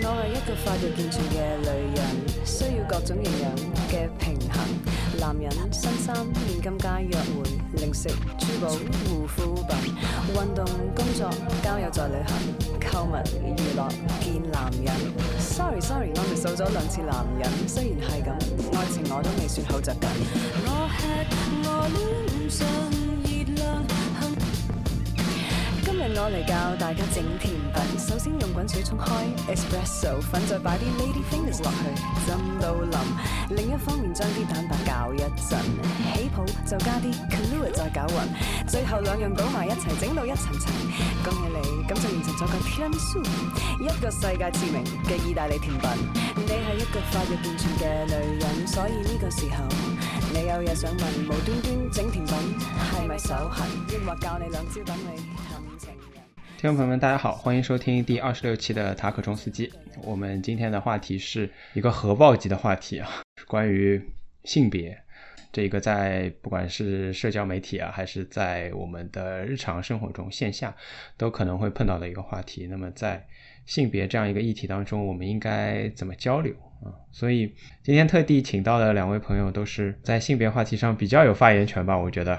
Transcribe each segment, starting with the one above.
我系一個發育健全嘅女人，需要各种营养嘅平衡。男人新衫、现金街、约会、零食、珠宝、护肤品、运动、工作、交友、在旅行、购物、娱乐、见男人。Sorry Sorry，我哋數咗两次男人，虽然系咁，爱情我都未算好着紧。我吃我戀上热量。今日我嚟教大家整甜首先用滾水沖開 espresso 粉，再擺啲 lady fingers 落去，浸到腍。另一方面將啲蛋白搅一陣，起泡就加啲 Kahlua 再攪勻，最後兩樣倒埋一齊，整到一層層。恭喜你，咁就完成咗個 tiramisu，一個世界知名嘅意大利甜品。你係一個發育健全嘅女人，所以呢個時候你有嘢想問，無端端整甜品係咪手痕？抑或教你兩招等你？听众朋友们，大家好，欢迎收听第二十六期的塔可中司机。我们今天的话题是一个核爆级的话题啊，关于性别。这个在不管是社交媒体啊，还是在我们的日常生活中线下，都可能会碰到的一个话题。那么在性别这样一个议题当中，我们应该怎么交流啊？所以今天特地请到的两位朋友，都是在性别话题上比较有发言权吧？我觉得，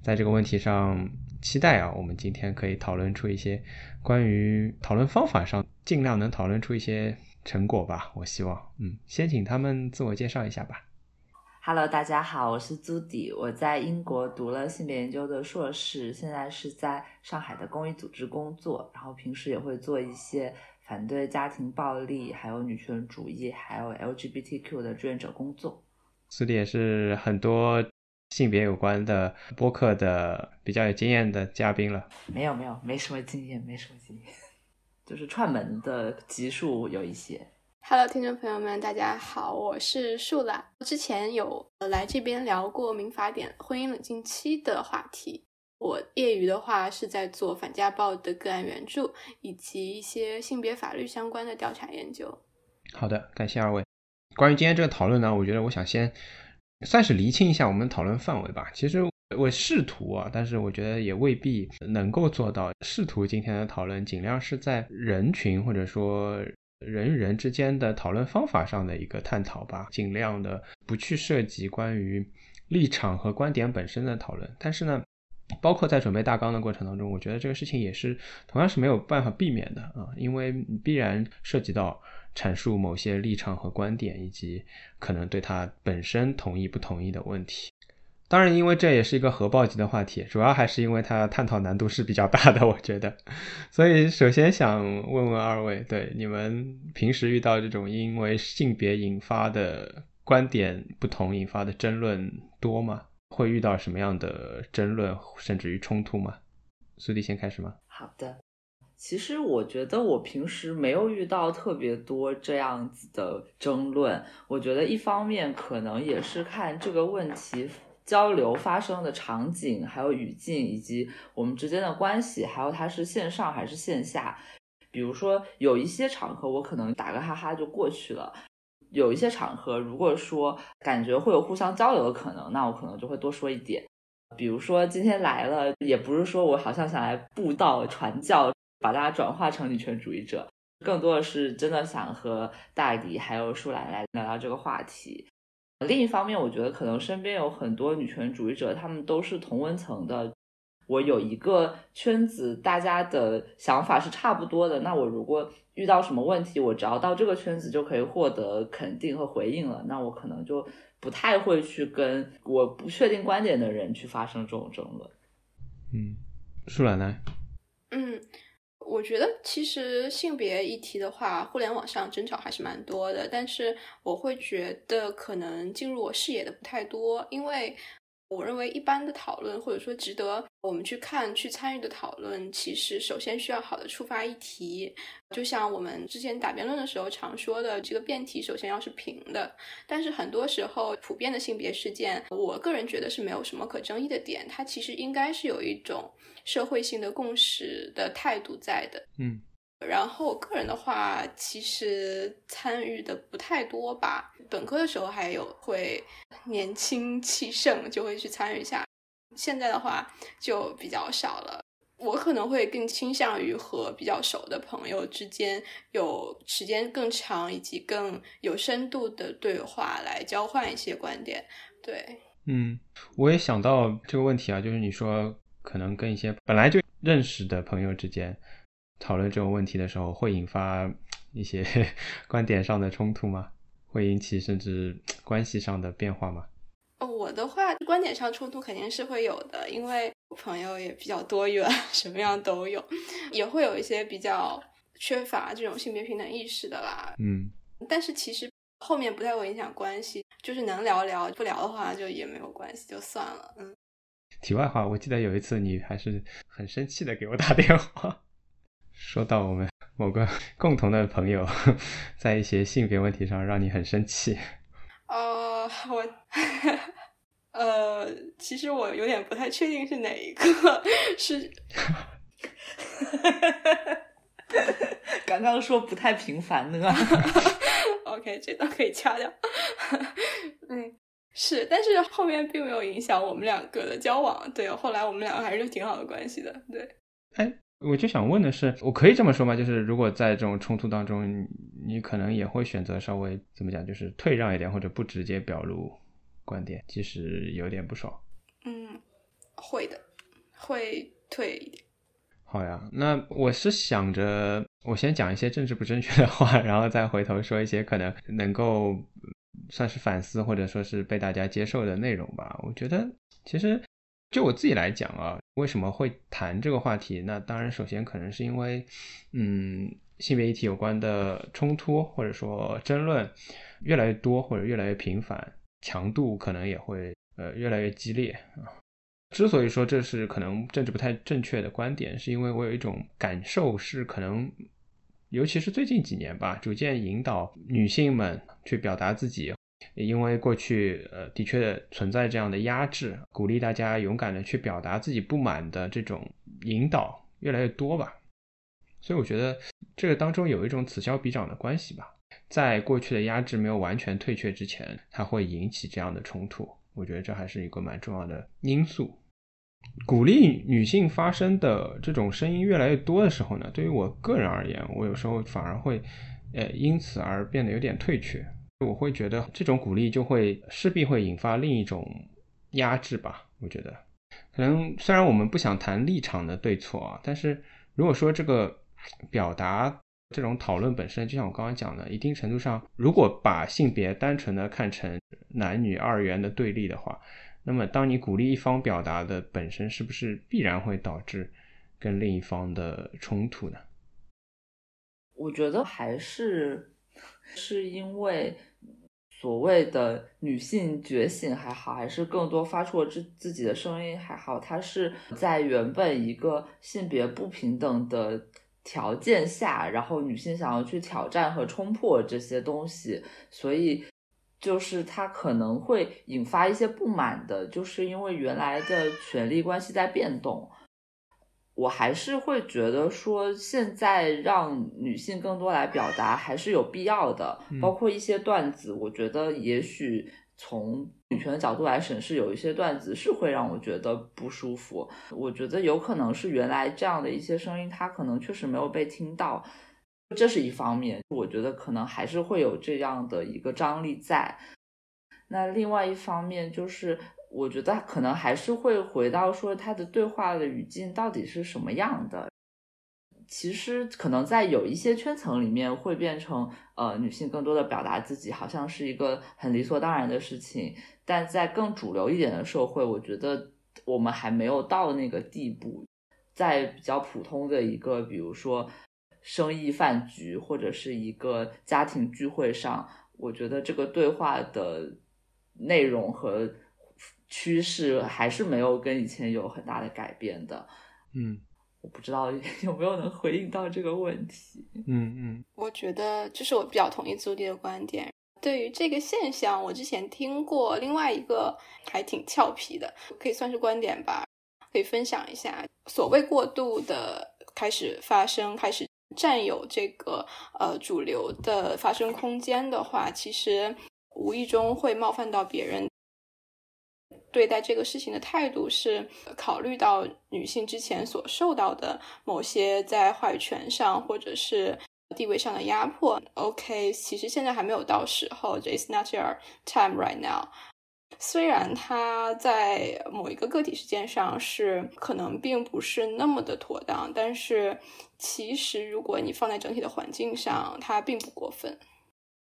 在这个问题上。期待啊，我们今天可以讨论出一些关于讨论方法上，尽量能讨论出一些成果吧。我希望，嗯，先请他们自我介绍一下吧。Hello，大家好，我是朱迪，我在英国读了性别研究的硕士，现在是在上海的公益组织工作，然后平时也会做一些反对家庭暴力、还有女权主义、还有 LGBTQ 的志愿者工作。苏迪也是很多性别有关的播客的比较有经验的嘉宾了。没有没有，没什么经验，没什么经验，就是串门的集数有一些。Hello，听众朋友们，大家好，我是树懒。之前有来这边聊过民法典婚姻冷静期的话题。我业余的话是在做反家暴的个案援助，以及一些性别法律相关的调查研究。好的，感谢二位。关于今天这个讨论呢，我觉得我想先算是厘清一下我们讨论范围吧。其实我试图啊，但是我觉得也未必能够做到。试图今天的讨论尽量是在人群或者说人与人之间的讨论方法上的一个探讨吧，尽量的不去涉及关于立场和观点本身的讨论。但是呢，包括在准备大纲的过程当中，我觉得这个事情也是同样是没有办法避免的啊，因为必然涉及到阐述某些立场和观点，以及可能对他本身同意不同意的问题。当然，因为这也是一个核爆级的话题，主要还是因为它探讨难度是比较大的，我觉得。所以，首先想问问二位，对你们平时遇到这种因为性别引发的观点不同引发的争论多吗？会遇到什么样的争论，甚至于冲突吗？苏迪先开始吗？好的，其实我觉得我平时没有遇到特别多这样子的争论。我觉得一方面可能也是看这个问题交流发生的场景，还有语境，以及我们之间的关系，还有它是线上还是线下。比如说有一些场合，我可能打个哈哈就过去了。有一些场合，如果说感觉会有互相交流的可能，那我可能就会多说一点。比如说今天来了，也不是说我好像想来布道传教，把大家转化成女权主义者，更多的是真的想和大迪还有舒兰来聊聊这个话题。另一方面，我觉得可能身边有很多女权主义者，他们都是同温层的。我有一个圈子，大家的想法是差不多的。那我如果遇到什么问题，我只要到这个圈子就可以获得肯定和回应了，那我可能就不太会去跟我不确定观点的人去发生这种争论。嗯，舒兰呢？嗯，我觉得其实性别议题的话，互联网上争吵还是蛮多的，但是我会觉得可能进入我视野的不太多，因为。我认为一般的讨论，或者说值得我们去看、去参与的讨论，其实首先需要好的触发议题。就像我们之前打辩论的时候常说的，这个辩题首先要是平的。但是很多时候，普遍的性别事件，我个人觉得是没有什么可争议的点，它其实应该是有一种社会性的共识的态度在的。嗯。然后我个人的话，其实参与的不太多吧。本科的时候还有会年轻气盛，就会去参与一下。现在的话就比较少了。我可能会更倾向于和比较熟的朋友之间有时间更长以及更有深度的对话来交换一些观点。对，嗯，我也想到这个问题啊，就是你说可能跟一些本来就认识的朋友之间讨论这种问题的时候，会引发一些 观点上的冲突吗？会引起甚至 关系上的变化吗？哦，我的话，观点上冲突肯定是会有的，因为。朋友也比较多元，什么样都有，也会有一些比较缺乏这种性别平等意识的啦。嗯，但是其实后面不太会影响关系，就是能聊聊，不聊的话就也没有关系，就算了。嗯。题外话，我记得有一次你还是很生气的给我打电话，说到我们某个共同的朋友 在一些性别问题上让你很生气。哦，我。呃，其实我有点不太确定是哪一个是。刚刚说不太频繁呢。OK，这段可以掐掉。嗯，是，但是后面并没有影响我们两个的交往。对，后来我们两个还是挺好的关系的。对。哎，我就想问的是，我可以这么说吗？就是如果在这种冲突当中，你可能也会选择稍微怎么讲，就是退让一点，或者不直接表露。观点即使有点不爽，嗯，会的，会退一点。好呀，那我是想着，我先讲一些政治不正确的话，然后再回头说一些可能能够算是反思或者说是被大家接受的内容吧。我觉得，其实就我自己来讲啊，为什么会谈这个话题？那当然，首先可能是因为，嗯，性别议题有关的冲突或者说争论越来越多或者越来越频繁。强度可能也会呃越来越激烈啊。之所以说这是可能政治不太正确的观点，是因为我有一种感受是可能，尤其是最近几年吧，逐渐引导女性们去表达自己，因为过去呃的确存在这样的压制，鼓励大家勇敢的去表达自己不满的这种引导越来越多吧。所以我觉得这个当中有一种此消彼长的关系吧。在过去的压制没有完全退却之前，它会引起这样的冲突。我觉得这还是一个蛮重要的因素。鼓励女性发声的这种声音越来越多的时候呢，对于我个人而言，我有时候反而会，呃，因此而变得有点退却。我会觉得这种鼓励就会势必会引发另一种压制吧。我觉得，可能虽然我们不想谈立场的对错啊，但是如果说这个表达。这种讨论本身，就像我刚刚讲的，一定程度上，如果把性别单纯的看成男女二元的对立的话，那么当你鼓励一方表达的本身，是不是必然会导致跟另一方的冲突呢？我觉得还是是因为所谓的女性觉醒还好，还是更多发出了自自己的声音还好，它是在原本一个性别不平等的。条件下，然后女性想要去挑战和冲破这些东西，所以就是她可能会引发一些不满的，就是因为原来的权力关系在变动。我还是会觉得说，现在让女性更多来表达还是有必要的，包括一些段子，我觉得也许。从女权的角度来审视，有一些段子是会让我觉得不舒服。我觉得有可能是原来这样的一些声音，它可能确实没有被听到，这是一方面。我觉得可能还是会有这样的一个张力在。那另外一方面就是，我觉得可能还是会回到说，他的对话的语境到底是什么样的。其实可能在有一些圈层里面会变成，呃，女性更多的表达自己，好像是一个很理所当然的事情。但在更主流一点的社会，我觉得我们还没有到那个地步。在比较普通的一个，比如说生意饭局或者是一个家庭聚会上，我觉得这个对话的内容和趋势还是没有跟以前有很大的改变的。嗯。我不知道 有没有能回应到这个问题。嗯嗯，我觉得就是我比较同意朱迪的观点。对于这个现象，我之前听过另外一个还挺俏皮的，可以算是观点吧，可以分享一下。所谓过度的开始发生，开始占有这个呃主流的发生空间的话，其实无意中会冒犯到别人。对待这个事情的态度是考虑到女性之前所受到的某些在话语权上或者是地位上的压迫。OK，其实现在还没有到时候，It's not your time right now。虽然它在某一个个体事件上是可能并不是那么的妥当，但是其实如果你放在整体的环境上，它并不过分。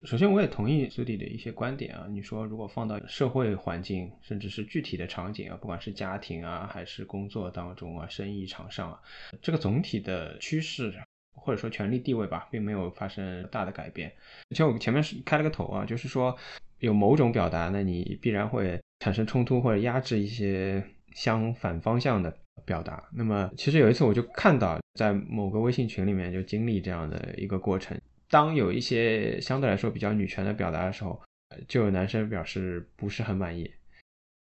首先，我也同意苏迪的一些观点啊。你说，如果放到社会环境，甚至是具体的场景啊，不管是家庭啊，还是工作当中啊，生意场上啊，这个总体的趋势或者说权力地位吧，并没有发生大的改变。而且我前面是开了个头啊，就是说有某种表达，那你必然会产生冲突或者压制一些相反方向的表达。那么，其实有一次我就看到，在某个微信群里面就经历这样的一个过程。当有一些相对来说比较女权的表达的时候，就有男生表示不是很满意。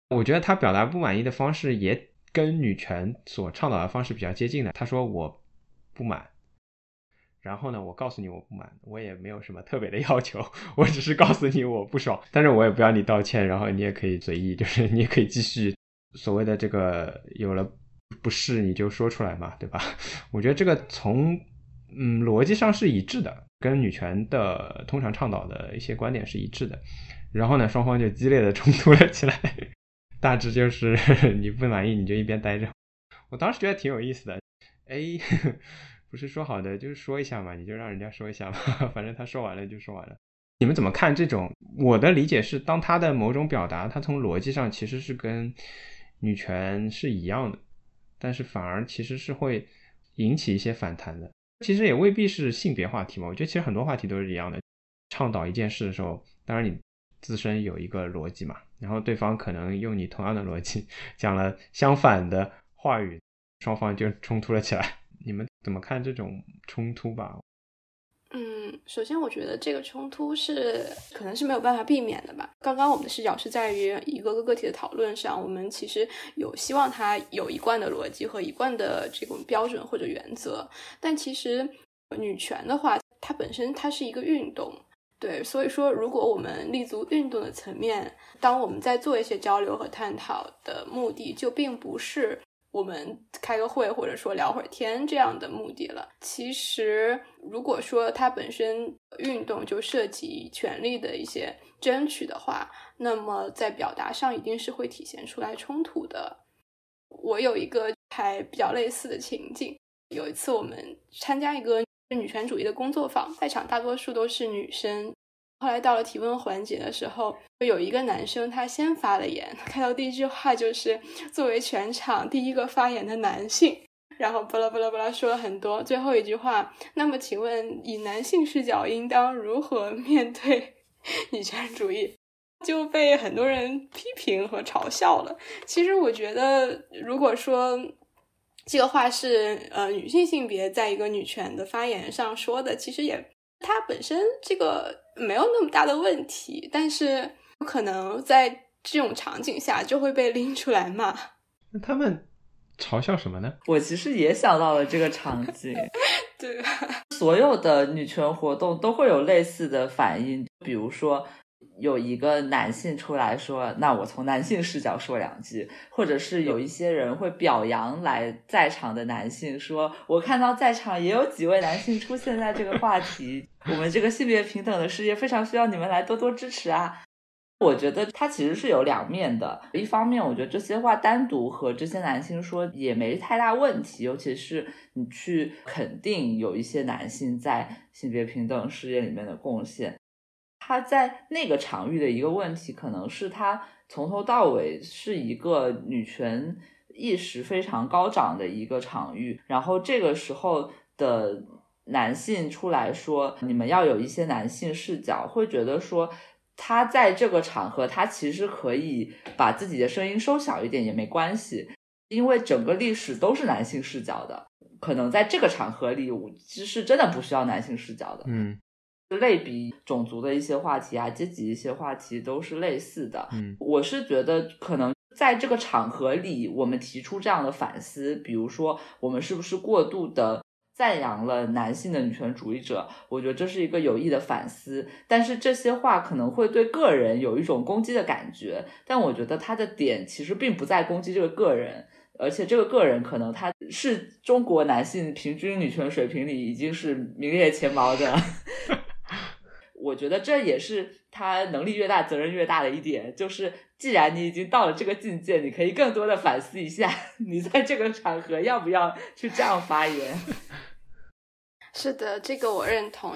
我觉得他表达不满意的方式也跟女权所倡导的方式比较接近的。他说我不满，然后呢，我告诉你我不满，我也没有什么特别的要求，我只是告诉你我不爽，但是我也不要你道歉，然后你也可以随意，就是你也可以继续所谓的这个有了不适你就说出来嘛，对吧？我觉得这个从嗯逻辑上是一致的。跟女权的通常倡导的一些观点是一致的，然后呢，双方就激烈的冲突了起来，大致就是 你不满意你就一边待着。我当时觉得挺有意思的，哎，不是说好的就是说一下嘛，你就让人家说一下嘛，反正他说完了就说完了。你们怎么看这种？我的理解是，当他的某种表达，他从逻辑上其实是跟女权是一样的，但是反而其实是会引起一些反弹的。其实也未必是性别话题嘛，我觉得其实很多话题都是一样的。倡导一件事的时候，当然你自身有一个逻辑嘛，然后对方可能用你同样的逻辑讲了相反的话语，双方就冲突了起来。你们怎么看这种冲突吧？首先我觉得这个冲突是可能是没有办法避免的吧。刚刚我们的视角是在于一个个个体的讨论上，我们其实有希望它有一贯的逻辑和一贯的这种标准或者原则。但其实女权的话，它本身它是一个运动，对，所以说如果我们立足运动的层面，当我们在做一些交流和探讨的目的，就并不是。我们开个会，或者说聊会儿天这样的目的了。其实，如果说它本身运动就涉及权力的一些争取的话，那么在表达上一定是会体现出来冲突的。我有一个还比较类似的情景，有一次我们参加一个女权主义的工作坊，在场大多数都是女生。后来到了提问环节的时候，有一个男生他先发了言，开头第一句话就是作为全场第一个发言的男性，然后巴拉巴拉巴拉说了很多，最后一句话，那么请问以男性视角应当如何面对女权主义，就被很多人批评和嘲笑了。其实我觉得，如果说这个话是呃女性性别在一个女权的发言上说的，其实也。它本身这个没有那么大的问题，但是可能在这种场景下就会被拎出来骂。那他们嘲笑什么呢？我其实也想到了这个场景。对，所有的女权活动都会有类似的反应，比如说。有一个男性出来说：“那我从男性视角说两句。”或者是有一些人会表扬来在场的男性，说：“我看到在场也有几位男性出现在这个话题，我们这个性别平等的事业非常需要你们来多多支持啊！”我觉得它其实是有两面的，一方面我觉得这些话单独和这些男性说也没太大问题，尤其是你去肯定有一些男性在性别平等事业里面的贡献。他在那个场域的一个问题，可能是他从头到尾是一个女权意识非常高涨的一个场域，然后这个时候的男性出来说，你们要有一些男性视角，会觉得说他在这个场合，他其实可以把自己的声音收小一点也没关系，因为整个历史都是男性视角的，可能在这个场合里，我其实真的不需要男性视角的，嗯。类比种族的一些话题啊，阶级一些话题都是类似的。嗯，我是觉得可能在这个场合里，我们提出这样的反思，比如说我们是不是过度的赞扬了男性的女权主义者，我觉得这是一个有益的反思。但是这些话可能会对个人有一种攻击的感觉，但我觉得他的点其实并不在攻击这个个人，而且这个个人可能他是中国男性平均女权水平里已经是名列前茅的。我觉得这也是他能力越大，责任越大的一点，就是既然你已经到了这个境界，你可以更多的反思一下，你在这个场合要不要去这样发言。是的，这个我认同。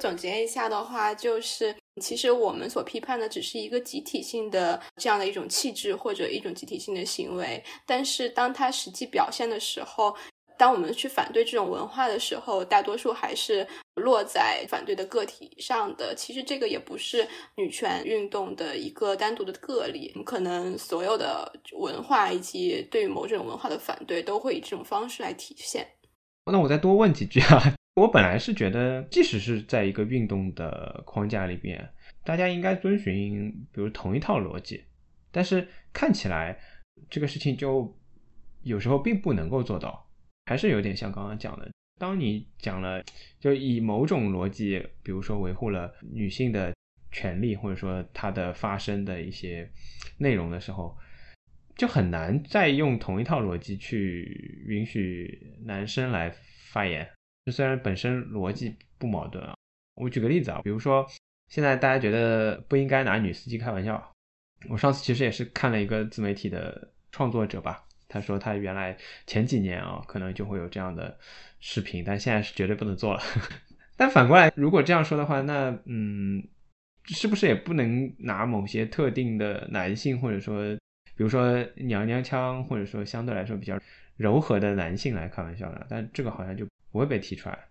总结一下的话，就是其实我们所批判的只是一个集体性的这样的一种气质或者一种集体性的行为，但是当它实际表现的时候，当我们去反对这种文化的时候，大多数还是落在反对的个体上的。其实这个也不是女权运动的一个单独的个例，可能所有的文化以及对于某种文化的反对，都会以这种方式来体现。那我再多问几句啊。我本来是觉得，即使是在一个运动的框架里边，大家应该遵循比如同一套逻辑，但是看起来这个事情就有时候并不能够做到，还是有点像刚刚讲的，当你讲了就以某种逻辑，比如说维护了女性的权利，或者说她的发声的一些内容的时候，就很难再用同一套逻辑去允许男生来发言。虽然本身逻辑不矛盾啊，我举个例子啊，比如说现在大家觉得不应该拿女司机开玩笑，我上次其实也是看了一个自媒体的创作者吧，他说他原来前几年啊可能就会有这样的视频，但现在是绝对不能做了。但反过来，如果这样说的话，那嗯，是不是也不能拿某些特定的男性，或者说比如说娘娘腔，或者说相对来说比较柔和的男性来开玩笑呢？但这个好像就。不会被提出来，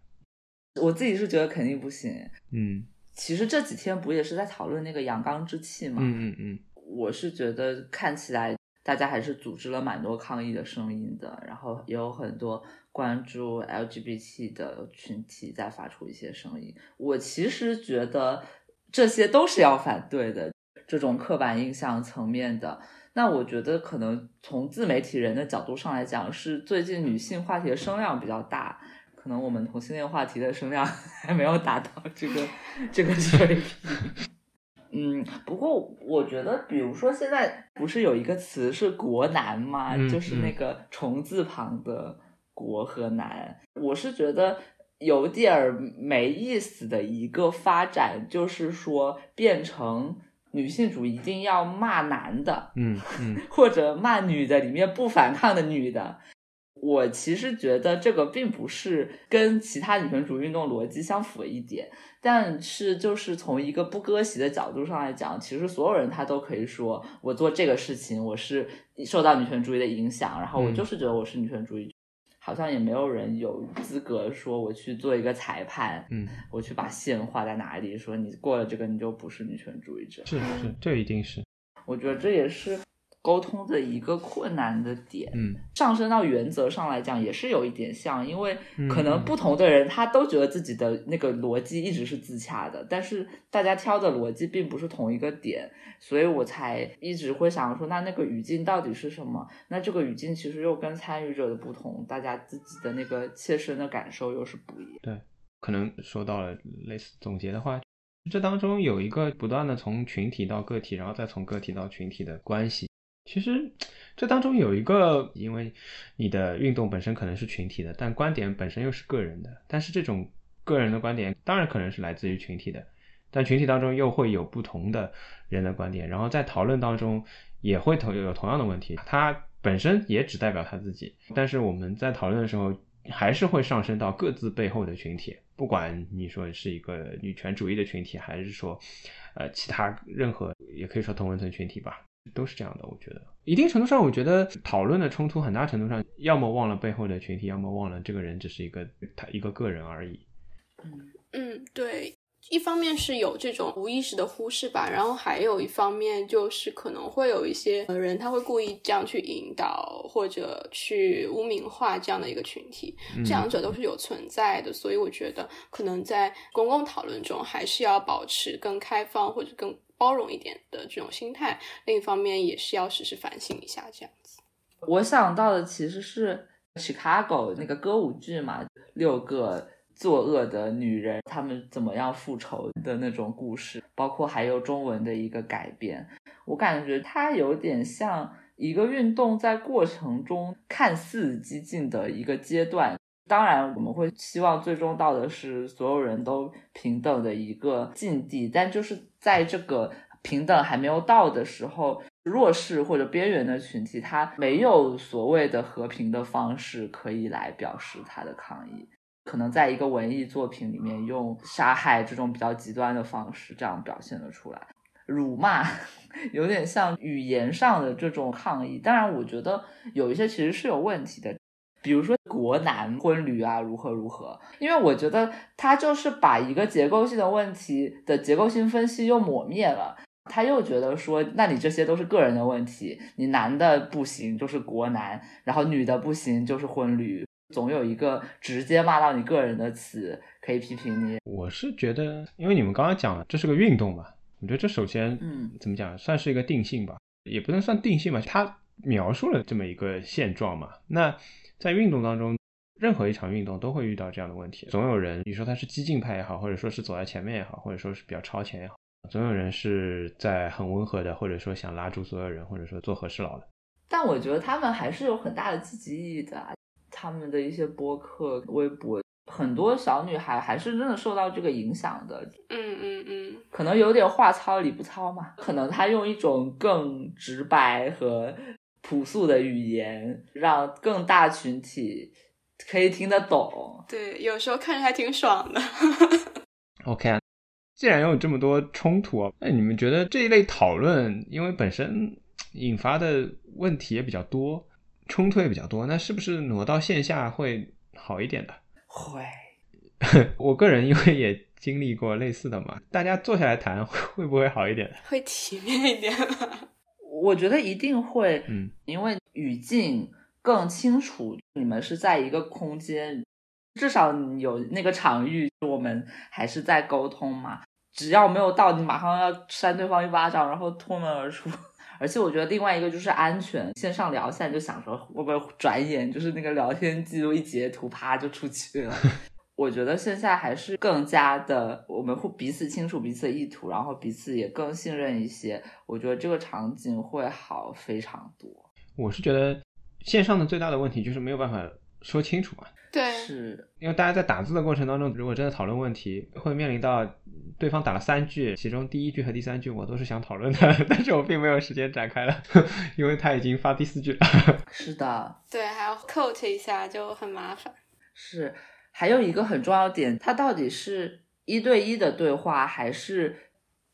我自己是觉得肯定不行。嗯，其实这几天不也是在讨论那个阳刚之气嘛？嗯嗯嗯，我是觉得看起来大家还是组织了蛮多抗议的声音的，然后也有很多关注 LGBT 的群体在发出一些声音。我其实觉得这些都是要反对的，这种刻板印象层面的。那我觉得可能从自媒体人的角度上来讲，是最近女性话题的声量比较大。可能我们同性恋话题的声量 还没有达到这个这个水平。嗯，不过我觉得，比如说现在不是有一个词是“国男”吗？就是那个虫字旁的“国”和“男”。我是觉得有点儿没意思的一个发展，就是说变成女性主义一定要骂男的，嗯嗯，或者骂女的里面不反抗的女的。我其实觉得这个并不是跟其他女权主义运动逻辑相符的一点，但是就是从一个不割席的角度上来讲，其实所有人他都可以说，我做这个事情我是受到女权主义的影响，然后我就是觉得我是女权主义，好像也没有人有资格说我去做一个裁判，嗯，我去把线画在哪里，说你过了这个你就不是女权主义者，是是，这一定是，我觉得这也是。沟通的一个困难的点，嗯，上升到原则上来讲，也是有一点像，因为可能不同的人他都觉得自己的那个逻辑一直是自洽的，但是大家挑的逻辑并不是同一个点，所以我才一直会想说，那那个语境到底是什么？那这个语境其实又跟参与者的不同，大家自己的那个切身的感受又是不一样。对，可能说到了类似总结的话，这当中有一个不断的从群体到个体，然后再从个体到群体的关系。其实这当中有一个，因为你的运动本身可能是群体的，但观点本身又是个人的。但是这种个人的观点当然可能是来自于群体的，但群体当中又会有不同的人的观点，然后在讨论当中也会同有同样的问题。他本身也只代表他自己，但是我们在讨论的时候还是会上升到各自背后的群体，不管你说是一个女权主义的群体，还是说呃其他任何也可以说同文层群体吧。都是这样的，我觉得一定程度上，我觉得讨论的冲突很大程度上，要么忘了背后的群体，要么忘了这个人只是一个他一个个人而已。嗯嗯，对。一方面是有这种无意识的忽视吧，然后还有一方面就是可能会有一些人他会故意这样去引导或者去污名化这样的一个群体，这两者都是有存在的，所以我觉得可能在公共讨论中还是要保持更开放或者更包容一点的这种心态，另一方面也是要时时反省一下这样子。我想到的其实是。Chicago 那个歌舞剧嘛，六个作恶的女人，她们怎么样复仇的那种故事，包括还有中文的一个改编，我感觉它有点像一个运动在过程中看似激进的一个阶段。当然，我们会希望最终到的是所有人都平等的一个境地，但就是在这个平等还没有到的时候，弱势或者边缘的群体，他没有所谓的和平的方式可以来表示他的抗议，可能在一个文艺作品里面用杀害这种比较极端的方式这样表现了出来，辱骂 有点像语言上的这种抗议。当然，我觉得有一些其实是有问题的。比如说国男婚旅啊，如何如何？因为我觉得他就是把一个结构性的问题的结构性分析又抹灭了。他又觉得说，那你这些都是个人的问题，你男的不行就是国男，然后女的不行就是婚旅，总有一个直接骂到你个人的词可以批评你。我是觉得，因为你们刚刚讲了，这是个运动嘛，我觉得这首先，嗯，怎么讲，算是一个定性吧，也不能算定性吧，他描述了这么一个现状嘛，那。在运动当中，任何一场运动都会遇到这样的问题。总有人，你说他是激进派也好，或者说是走在前面也好，或者说是比较超前也好，总有人是在很温和的，或者说想拉住所有人，或者说做和事佬的。但我觉得他们还是有很大的积极意义的。他们的一些播客、微博，很多小女孩还是真的受到这个影响的。嗯嗯嗯，可能有点话糙理不糙嘛。可能他用一种更直白和。朴素的语言让更大群体可以听得懂。对，有时候看着还挺爽的。OK，既然有这么多冲突，那你们觉得这一类讨论，因为本身引发的问题也比较多，冲突也比较多，那是不是挪到线下会好一点的？会。我个人因为也经历过类似的嘛，大家坐下来谈会不会好一点？会体面一点。我觉得一定会，嗯，因为语境更清楚，你们是在一个空间，至少有那个场域，我们还是在沟通嘛。只要没有到你马上要扇对方一巴掌，然后脱门而出。而且我觉得另外一个就是安全，线上聊现在就想说会不会转眼就是那个聊天记录一截图，啪就出去了。我觉得线下还是更加的，我们会彼此清楚彼此的意图，然后彼此也更信任一些。我觉得这个场景会好非常多。我是觉得线上的最大的问题就是没有办法说清楚嘛。对，是因为大家在打字的过程当中，如果真的讨论问题，会面临到对方打了三句，其中第一句和第三句我都是想讨论的，但是我并没有时间展开了，因为他已经发第四句了。是的，对，还要 quote 一下就很麻烦。是。还有一个很重要点，它到底是一对一的对话，还是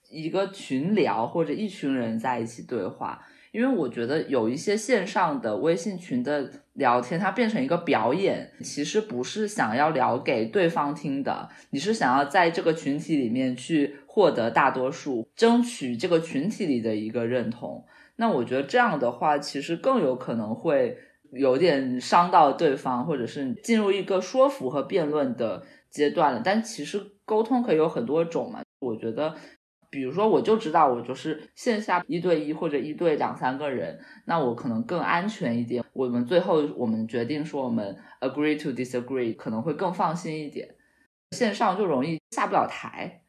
一个群聊或者一群人在一起对话？因为我觉得有一些线上的微信群的聊天，它变成一个表演，其实不是想要聊给对方听的，你是想要在这个群体里面去获得大多数，争取这个群体里的一个认同。那我觉得这样的话，其实更有可能会。有点伤到对方，或者是进入一个说服和辩论的阶段了。但其实沟通可以有很多种嘛。我觉得，比如说，我就知道我就是线下一对一或者一对两三个人，那我可能更安全一点。我们最后我们决定说我们 agree to disagree，可能会更放心一点。线上就容易下不了台，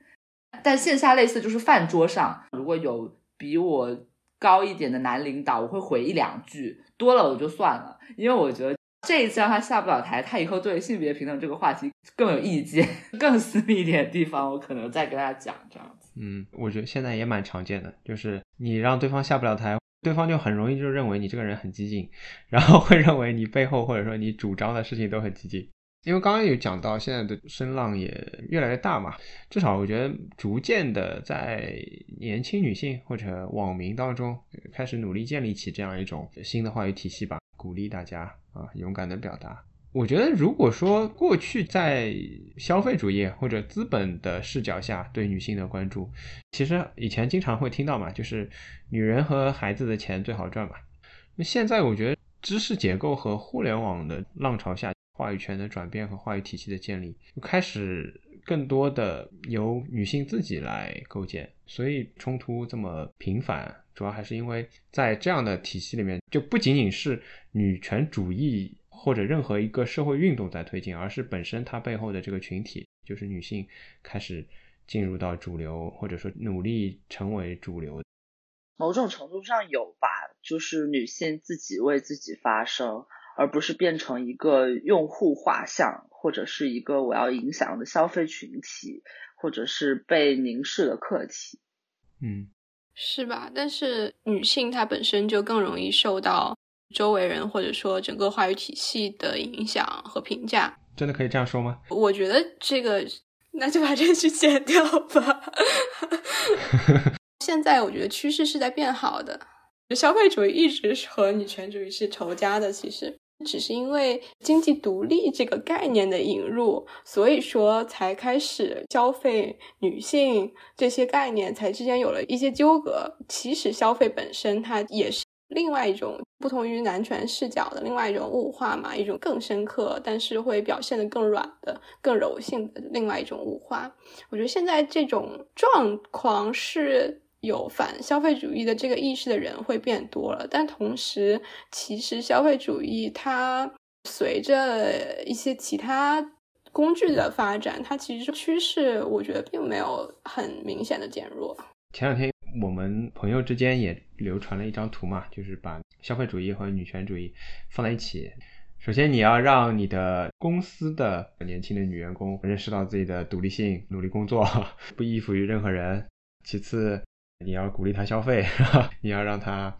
但线下类似就是饭桌上，如果有比我高一点的男领导，我会回一两句。多了我就算了，因为我觉得这一次让他下不了台，他以后对性别平等这个话题更有意见，更私密一点的地方，我可能再跟他讲这样子。嗯，我觉得现在也蛮常见的，就是你让对方下不了台，对方就很容易就认为你这个人很激进，然后会认为你背后或者说你主张的事情都很激进。因为刚刚有讲到，现在的声浪也越来越大嘛，至少我觉得逐渐的在年轻女性或者网民当中开始努力建立起这样一种新的话语体系吧，鼓励大家啊勇敢的表达。我觉得如果说过去在消费主义或者资本的视角下对女性的关注，其实以前经常会听到嘛，就是女人和孩子的钱最好赚嘛。那现在我觉得知识结构和互联网的浪潮下。话语权的转变和话语体系的建立，开始更多的由女性自己来构建，所以冲突这么频繁，主要还是因为在这样的体系里面，就不仅仅是女权主义或者任何一个社会运动在推进，而是本身它背后的这个群体，就是女性开始进入到主流，或者说努力成为主流。某种程度上有吧，就是女性自己为自己发声，而不是变成一个用户画像，或者是一个我要影响的消费群体，或者是被凝视的客体。嗯，是吧？但是女性她本身就更容易受到周围人或者说整个话语体系的影响和评价。真的可以这样说吗？我觉得这个，那就把这句剪掉吧。现在我觉得趋势是在变好的，消费主义一直和女权主义是仇家的。其实只是因为经济独立这个概念的引入，所以说才开始消费女性这些概念才之间有了一些纠葛。其实消费本身它也是另外一种不同于男权视角的另外一种物化嘛，一种更深刻，但是会表现的更软的、更柔性的另外一种物化。我觉得现在这种状况是。有反消费主义的这个意识的人会变多了，但同时，其实消费主义它随着一些其他工具的发展，它其实趋势我觉得并没有很明显的减弱。前两天我们朋友之间也流传了一张图嘛，就是把消费主义和女权主义放在一起。首先，你要让你的公司的年轻的女员工认识到自己的独立性，努力工作，不依附于任何人。其次，你要鼓励他消费，你要让他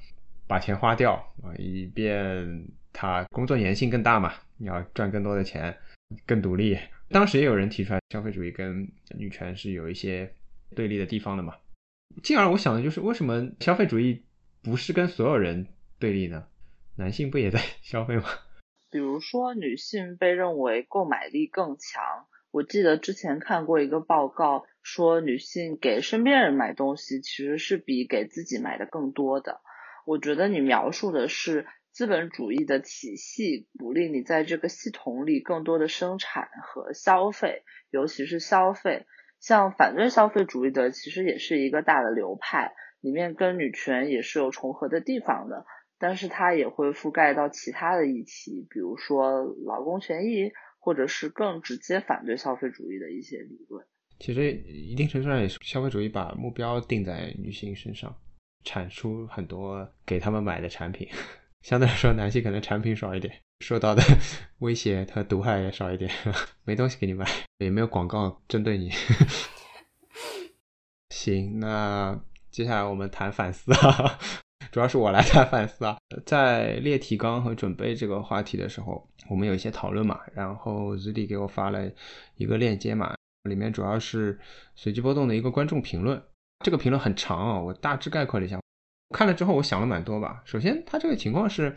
把钱花掉啊，以便他工作粘性更大嘛。你要赚更多的钱，更独立。当时也有人提出来，消费主义跟女权是有一些对立的地方的嘛。进而我想的就是，为什么消费主义不是跟所有人对立呢？男性不也在 消费吗？比如说，女性被认为购买力更强。我记得之前看过一个报告，说女性给身边人买东西其实是比给自己买的更多的。我觉得你描述的是资本主义的体系鼓励你在这个系统里更多的生产和消费，尤其是消费。像反对消费主义的其实也是一个大的流派，里面跟女权也是有重合的地方的，但是它也会覆盖到其他的议题，比如说劳工权益。或者是更直接反对消费主义的一些理论，其实一定程度上也是消费主义把目标定在女性身上，产出很多给他们买的产品，相对来说男性可能产品少一点，受到的 威胁和毒害也少一点，没东西给你买，也没有广告针对你。行，那接下来我们谈反思啊。主要是我来谈反思啊，在列提纲和准备这个话题的时候，我们有一些讨论嘛，然后 Zili 给我发了一个链接嘛，里面主要是随机波动的一个观众评论，这个评论很长啊，我大致概括了一下，看了之后我想了蛮多吧。首先，他这个情况是，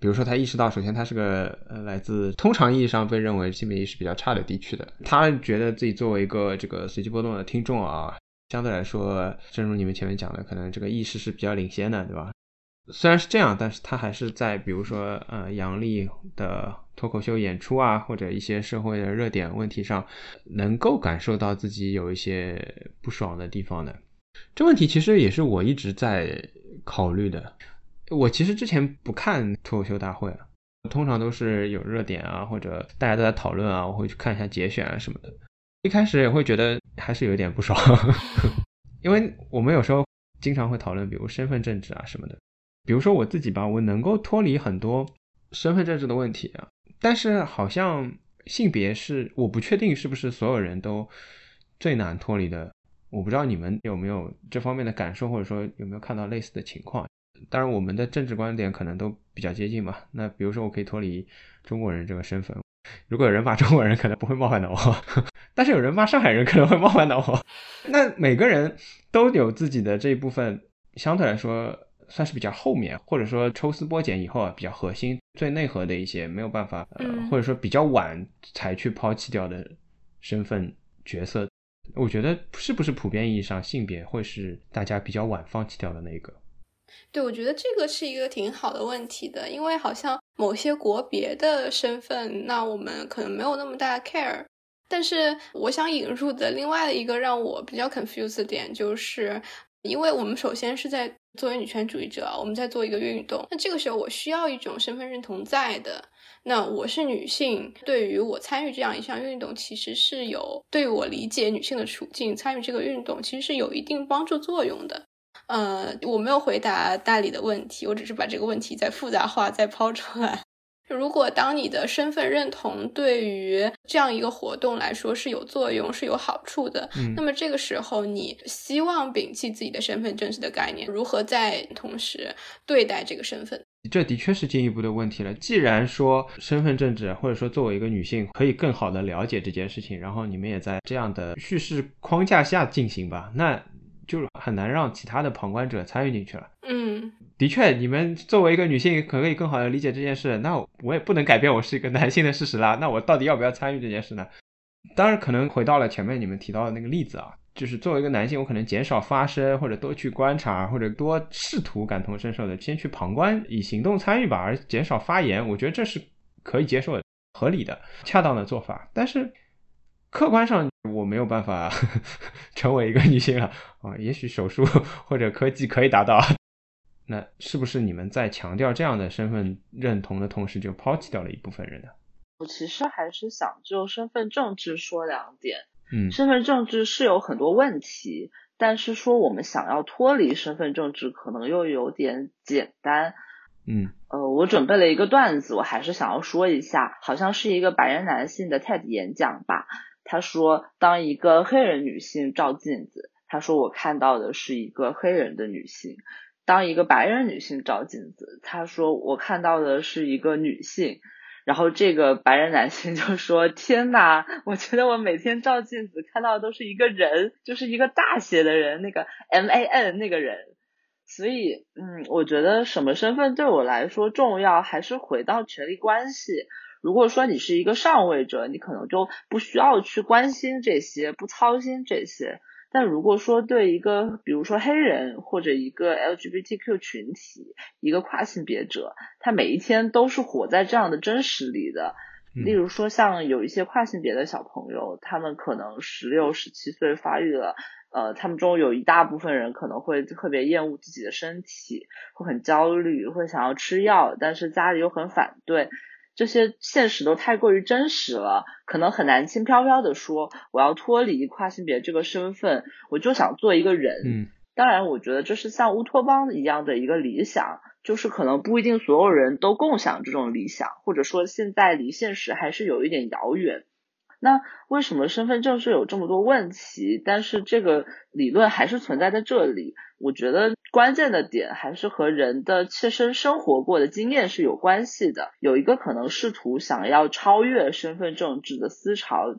比如说他意识到，首先他是个呃来自通常意义上被认为性别意识比较差的地区的，他觉得自己作为一个这个随机波动的听众啊，相对来说，正如你们前面讲的，可能这个意识是比较领先的，对吧？虽然是这样，但是他还是在比如说，呃，杨笠的脱口秀演出啊，或者一些社会的热点问题上，能够感受到自己有一些不爽的地方的。这问题其实也是我一直在考虑的。我其实之前不看脱口秀大会，通常都是有热点啊，或者大家都在讨论啊，我会去看一下节选啊什么的。一开始也会觉得还是有点不爽，因为我们有时候经常会讨论，比如身份政治啊什么的。比如说我自己吧，我能够脱离很多身份政治的问题啊，但是好像性别是我不确定是不是所有人都最难脱离的。我不知道你们有没有这方面的感受，或者说有没有看到类似的情况。当然，我们的政治观点可能都比较接近嘛。那比如说，我可以脱离中国人这个身份，如果有人骂中国人，可能不会冒犯到我，但是有人骂上海人，可能会冒犯到我。那每个人都有自己的这一部分，相对来说。算是比较后面，或者说抽丝剥茧以后啊，比较核心、最内核的一些没有办法，呃，或者说比较晚才去抛弃掉的身份角色，我觉得是不是普遍意义上性别会是大家比较晚放弃掉的那个？对，我觉得这个是一个挺好的问题的，因为好像某些国别的身份，那我们可能没有那么大的 care，但是我想引入的另外的一个让我比较 confused 的点就是。因为我们首先是在作为女权主义者，我们在做一个运动，那这个时候我需要一种身份认同在的。那我是女性，对于我参与这样一项运动，其实是有对我理解女性的处境、参与这个运动，其实是有一定帮助作用的。呃，我没有回答大理的问题，我只是把这个问题再复杂化、再抛出来。如果当你的身份认同对于这样一个活动来说是有作用、是有好处的，嗯那么这个时候你希望摒弃自己的身份政治的概念，如何在同时对待这个身份？这的确是进一步的问题了。既然说身份政治，或者说作为一个女性可以更好的了解这件事情，然后你们也在这样的叙事框架下进行吧，那就很难让其他的旁观者参与进去了。嗯的确，你们作为一个女性可以更好的理解这件事，那我也不能改变我是一个男性的事实啦。那我到底要不要参与这件事呢？当然，可能回到了前面你们提到的那个例子啊，就是作为一个男性，我可能减少发声，或者多去观察，或者多试图感同身受的先去旁观，以行动参与吧，而减少发言，我觉得这是可以接受的、合理的、恰当的做法。但是客观上我没有办法 成为一个女性了啊，也许手术或者科技可以达到。那是不是你们在强调这样的身份认同的同时，就抛弃掉了一部分人呢？我其实还是想就身份政治说两点。嗯身份政治是有很多问题，但是说我们想要脱离身份政治，可能又有点简单。嗯呃，我准备了一个段子，我还是想要说一下，好像是一个白人男性的 TED 演讲吧。他说，当一个黑人女性照镜子，他说我看到的是一个黑人的女性；当一个白人女性照镜子，他说我看到的是一个女性。然后这个白人男性 就说：“天呐，我觉得我每天照镜子看到的都是一个人，就是一个大写的人，那个 M A N 那个人。”所以，嗯，我觉得什么身份对我来说重要，还是回到权力关系。如果说你是一个上位者，你可能就不需要去关心这些，不操心这些。但如果说对一个，比如说黑人或者一个 LGBTQ 群体，一个跨性别者，他每一天都是活在这样的真实里的。嗯例如说，像有一些跨性别的小朋友，他们可能十六、十七岁发育了，呃，他们中有一大部分人可能会特别厌恶自己的身体，会很焦虑，会想要吃药，但是家里又很反对。这些现实都太过于真实了，可能很难轻飘飘的说我要脱离跨性别这个身份，我就想做一个人。嗯当然，我觉得这是像乌托邦一样的一个理想，就是可能不一定所有人都共享这种理想，或者说现在离现实还是有一点遥远。那为什么身份证是有这么多问题？但是这个理论还是存在在这里。我觉得关键的点还是和人的切身生活过的经验是有关系的。有一个可能试图想要超越身份政治的思潮，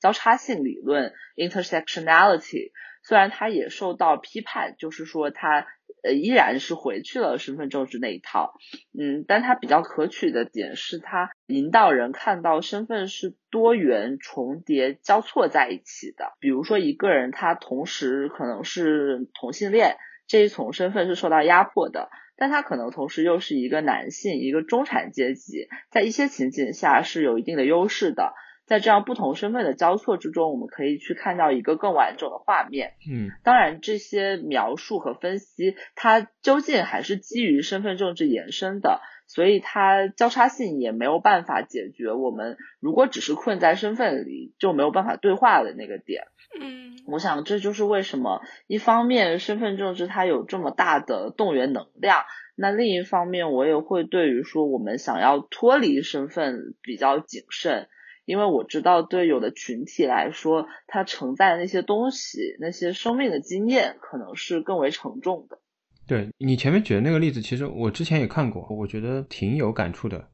交叉性理论 （intersectionality）。虽然它也受到批判，就是说它呃依然是回去了身份政治那一套，嗯，但它比较可取的点是它引导人看到身份是多元、重叠、交错在一起的。比如说一个人他同时可能是同性恋，这一重身份是受到压迫的，但他可能同时又是一个男性，一个中产阶级，在一些情景下是有一定的优势的。在这样不同身份的交错之中，我们可以去看到一个更完整的画面。嗯当然，这些描述和分析，它究竟还是基于身份政治延伸的，所以它交叉性也没有办法解决我们如果只是困在身份里就没有办法对话的那个点。嗯我想这就是为什么一方面身份政治它有这么大的动员能量，那另一方面我也会对于说我们想要脱离身份比较谨慎。因为我知道，对有的群体来说，它承载的那些东西、那些生命的经验，可能是更为沉重的。对你前面举的那个例子，其实我之前也看过，我觉得挺有感触的。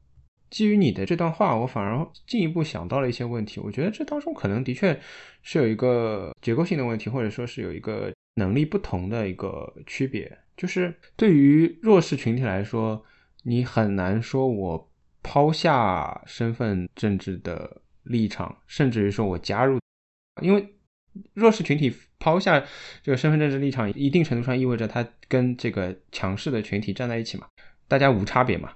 基于你的这段话，我反而进一步想到了一些问题。我觉得这当中可能的确是有一个结构性的问题，或者说是有一个能力不同的一个区别。就是对于弱势群体来说，你很难说我抛下身份政治的立场，甚至于说我加入，因为弱势群体抛下这个身份政治立场，一定程度上意味着他跟这个强势的群体站在一起嘛，大家无差别嘛。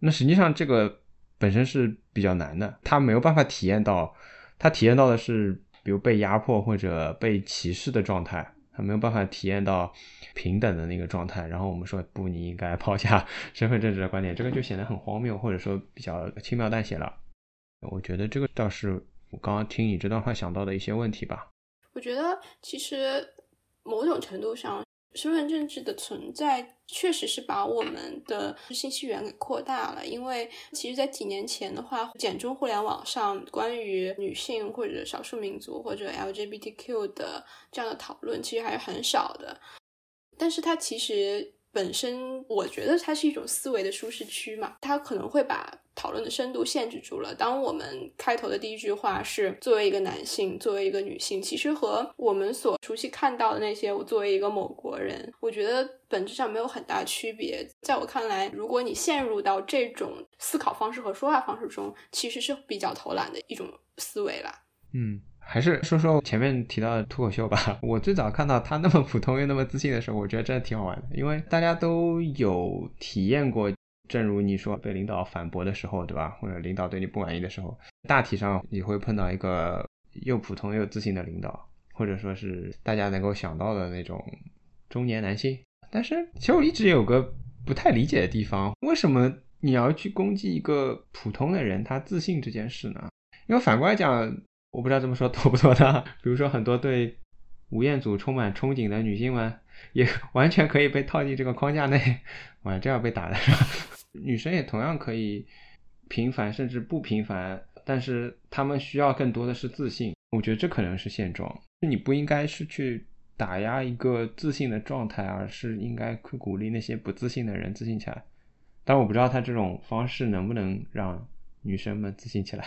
那实际上这个本身是比较难的，他没有办法体验到，他体验到的是比如被压迫或者被歧视的状态，他没有办法体验到平等的那个状态。然后我们说不，你应该抛下身份政治的观点，这个就显得很荒谬，或者说比较轻描淡写了。我觉得这个倒是我刚刚听你这段话想到的一些问题吧。我觉得其实某种程度上。身份政治的存在确实是把我们的信息源给扩大了，因为其实，在几年前的话，简中互联网上关于女性或者少数民族或者 LGBTQ 的这样的讨论，其实还是很少的，但是它其实。本身我觉得它是一种思维的舒适区嘛，它可能会把讨论的深度限制住了。当我们开头的第一句话是作为一个男性，作为一个女性，其实和我们所熟悉看到的那些，我作为一个某国人，我觉得本质上没有很大区别。在我看来，如果你陷入到这种思考方式和说话方式中，其实是比较偷懒的一种思维啦。嗯。还是说说前面提到的脱口秀吧。我最早看到他那么普通又那么自信的时候，我觉得真的挺好玩的，因为大家都有体验过。正如你说，被领导反驳的时候，对吧？或者领导对你不满意的时候，大体上你会碰到一个又普通又自信的领导，或者说是大家能够想到的那种中年男性。但是，其实我一直有个不太理解的地方：为什么你要去攻击一个普通的人他自信这件事呢？因为反过来讲。我不知道这么说妥不妥当。比如说，很多对吴彦祖充满憧憬的女性们，也 完全可以被套进这个框架内。哇，这样被打的？女生也同样可以平凡，甚至不平凡，但是她们需要更多的是自信。我觉得这可能是现状。你不应该是去打压一个自信的状态，而是应该去鼓励那些不自信的人自信起来。但我不知道他这种方式能不能让女生们自信起来。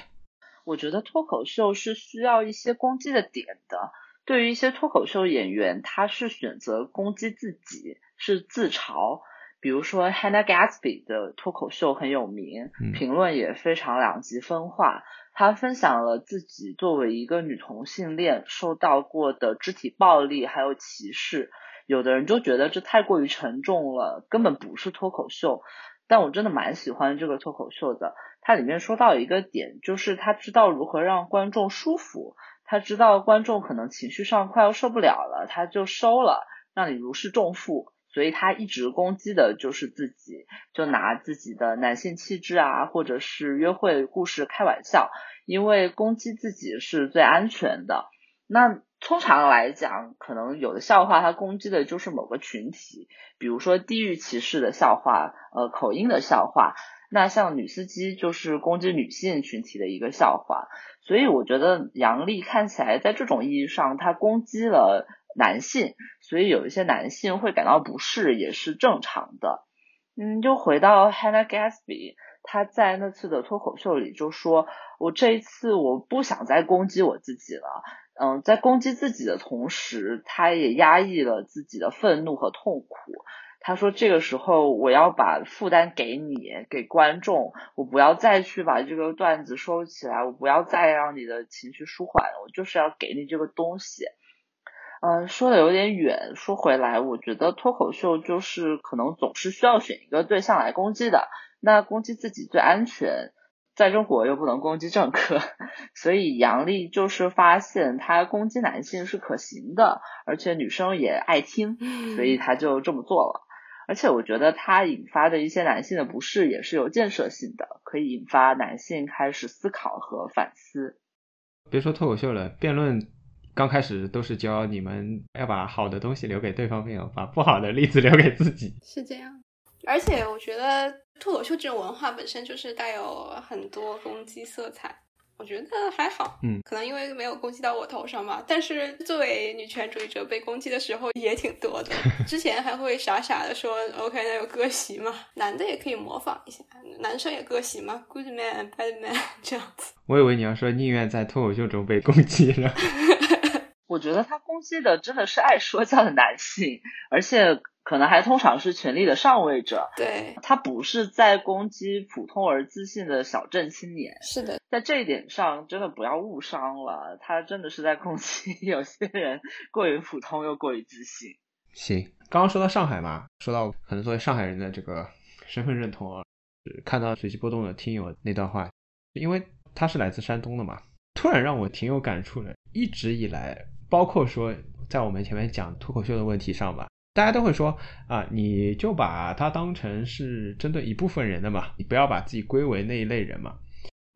我觉得脱口秀是需要一些攻击的点的。对于一些脱口秀演员，他是选择攻击自己，是自嘲。比如说 Hannah Gatsby 的脱口秀很有名，评论也非常两极分化。他分享了自己作为一个女同性恋受到过的肢体暴力还有歧视。有的人就觉得这太过于沉重了，根本不是脱口秀。但我真的蛮喜欢这个脱口秀的。它里面说到一个点，就是他知道如何让观众舒服，他知道观众可能情绪上快要受不了了，他就收了，让你如释重负。所以他一直攻击的就是自己，就拿自己的男性气质啊，或者是约会故事开玩笑，因为攻击自己是最安全的。那通常来讲，可能有的笑话它攻击的就是某个群体，比如说地域歧视的笑话，呃，口音的笑话。那像女司机就是攻击女性群体的一个笑话，所以我觉得杨笠看起来在这种意义上，他攻击了男性，所以有一些男性会感到不适也是正常的。嗯，就回到 Hannah Gatsby，他在那次的脱口秀里就说：“我这一次我不想再攻击我自己了。”嗯，在攻击自己的同时，他也压抑了自己的愤怒和痛苦。他说：“这个时候，我要把负担给你，给观众。我不要再去把这个段子收起来，我不要再让你的情绪舒缓。我就是要给你这个东西。”嗯，说的有点远。说回来，我觉得脱口秀就是可能总是需要选一个对象来攻击的。那攻击自己最安全，在中国又不能攻击政客，所以杨笠就是发现他攻击男性是可行的，而且女生也爱听，所以他就这么做了。而且我觉得他引发的一些男性的不适也是有建设性的，可以引发男性开始思考和反思。别说脱口秀了，辩论刚开始都是教你们要把好的东西留给对方辩友，把不好的例子留给自己。是这样。而且我觉得脱口秀这种文化本身就是带有很多攻击色彩。我觉得还好，嗯，可能因为没有攻击到我头上嘛。但是作为女权主义者，被攻击的时候也挺多的。之前还会傻傻的说：“OK，那有割席嘛？男的也可以模仿一下，男生也割席嘛？Good man, bad man，这样子。”我以为你要说宁愿在脱口秀中被攻击呢。我觉得他攻击的真的是爱说教的男性，而且。可能还通常是权力的上位者，对他不是在攻击普通而自信的小镇青年。是的，在这一点上真的不要误伤了，他真的是在攻击 有些人过于普通又过于自信。行，刚刚说到上海嘛，说到可能作为上海人的这个身份认同啊，看到随机波动的听友那段话，因为他是来自山东的嘛，突然让我挺有感触的。一直以来，包括说。在我们前面讲脱口秀的问题上吧，大家都会说啊，你就把它当成是针对一部分人的嘛，你不要把自己归为那一类人嘛。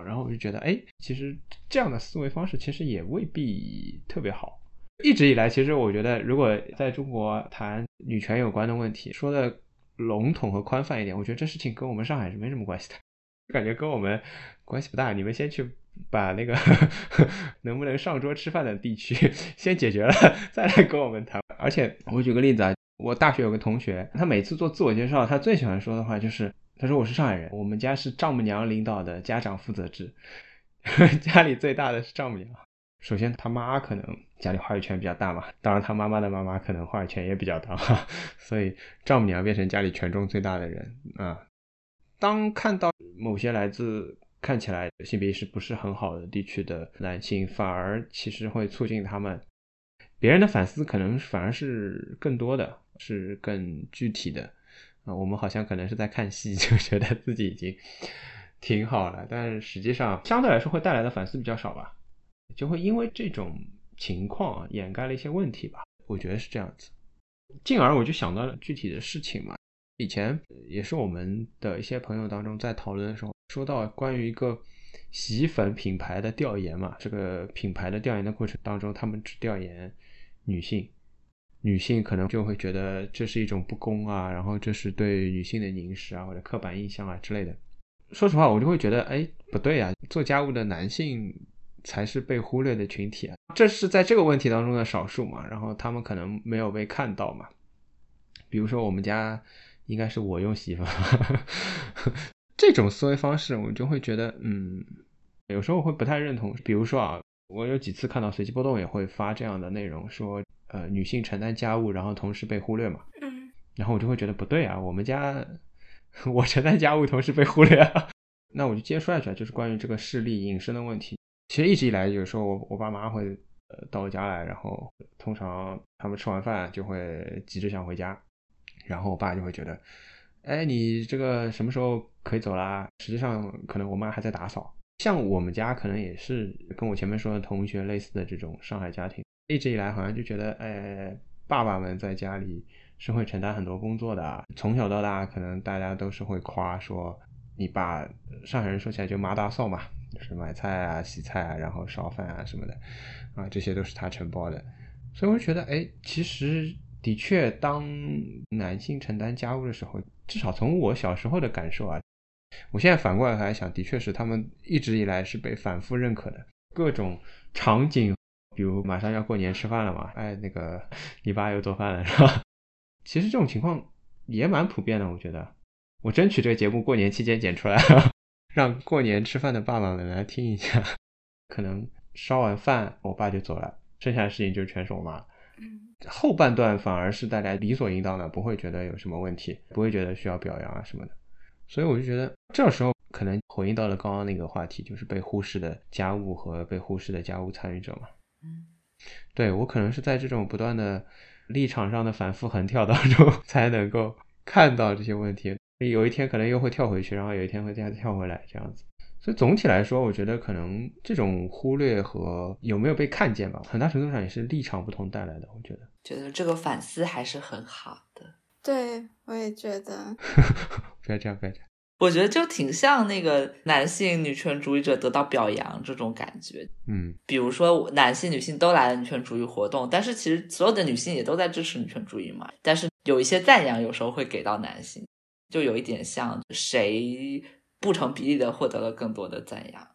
然后我就觉得，哎，其实这样的思维方式其实也未必特别好。一直以来，其实我觉得，如果在中国谈女权有关的问题，说的笼统和宽泛一点，我觉得这事情跟我们上海是没什么关系的，感觉跟我们关系不大。你们先去把那个 能不能上桌吃饭的地区 先解决了，再来跟我们谈。而且我举个例子啊，我大学有个同学，他每次做自我介绍，他最喜欢说的话就是。他说我是上海人，我们家是丈母娘领导的家长负责制，家里最大的是丈母娘。首先他妈可能家里话语权比较大嘛，当然他妈妈的妈妈可能话语权也比较大，所以丈母娘变成家里权重最大的人啊。当看到某些来自看起来性别意识不是很好的地区的男性，反而其实会促进他们别人的反思，可能反而是更多的，是更具体的。啊，我们好像可能是在看戏，就觉得自己已经挺好了，但实际上相对来说会带来的反思比较少吧，就会因为这种情况掩盖了一些问题吧，我觉得是这样子。进而我就想到了具体的事情嘛，以前也是我们的一些朋友当中在讨论的时候，说到关于一个洗衣粉品牌的调研嘛，这个品牌的调研的过程当中，他们只调研女性。女性可能就会觉得这是一种不公啊，然后这是对女性的凝视啊，或者刻板印象啊之类的。说实话，我就会觉得，哎，不对啊，做家务的男性才是被忽略的群体啊，这是在这个问题当中的少数嘛，然后他们可能没有被看到嘛。比如说我们家应该是我用洗衣粉，这种思维方式，我就会觉得，嗯，有时候我会不太认同。比如说啊，我有几次看到随机波动也会发这样的内容，说。呃，女性承担家务，然后同时被忽略嘛？嗯，然后我就会觉得不对啊，我们家 我承担家务，同时被忽略啊，那我就接着说下去，就是关于这个视力隐身的问题。其实一直以来，有时候我我爸妈会呃到我家来，然后通常他们吃完饭就会急着想回家，然后我爸就会觉得，哎，你这个什么时候可以走啦？实际上，可能我妈还在打扫。像我们家可能也是跟我前面说的同学类似的这种上海家庭。一直以来好像就觉得，哎，爸爸们在家里是会承担很多工作的。从小到大，可能大家都是会夸说，你爸上海人说起来就妈大嫂嘛，就是买菜啊、洗菜啊，然后烧饭啊什么的，啊，这些都是他承包的。所以我就觉得，哎，其实的确，当男性承担家务的时候，至少从我小时候的感受啊，我现在反过来还想，的确是他们一直以来是被反复认可的，各种场景。比如马上要过年吃饭了嘛，哎，那个你爸又做饭了是吧？其实这种情况也蛮普遍的，我觉得。我争取这个节目过年期间剪出来，让过年吃饭的爸爸们来听一下。可能烧完饭我爸就走了，剩下的事情就全是我妈。后半段反而是大家理所应当的，不会觉得有什么问题，不会觉得需要表扬啊什么的。所以我就觉得这时候可能回应到了刚刚那个话题，就是被忽视的家务和被忽视的家务参与者嘛。嗯，对我可能是在这种不断的立场上的反复横跳当中，才能够看到这些问题。有一天可能又会跳回去，然后有一天会再跳回来，这样子。所以总体来说，我觉得可能这种忽略和有没有被看见吧，很大程度上也是立场不同带来的。我觉得，觉得这个反思还是很好的。对，我也觉得。不要这样，不要这样。我觉得就挺像那个男性女权主义者得到表扬这种感觉，嗯，比如说男性、女性都来了女权主义活动，但是其实所有的女性也都在支持女权主义嘛，但是有一些赞扬有时候会给到男性，就有一点像谁不成比例的获得了更多的赞扬。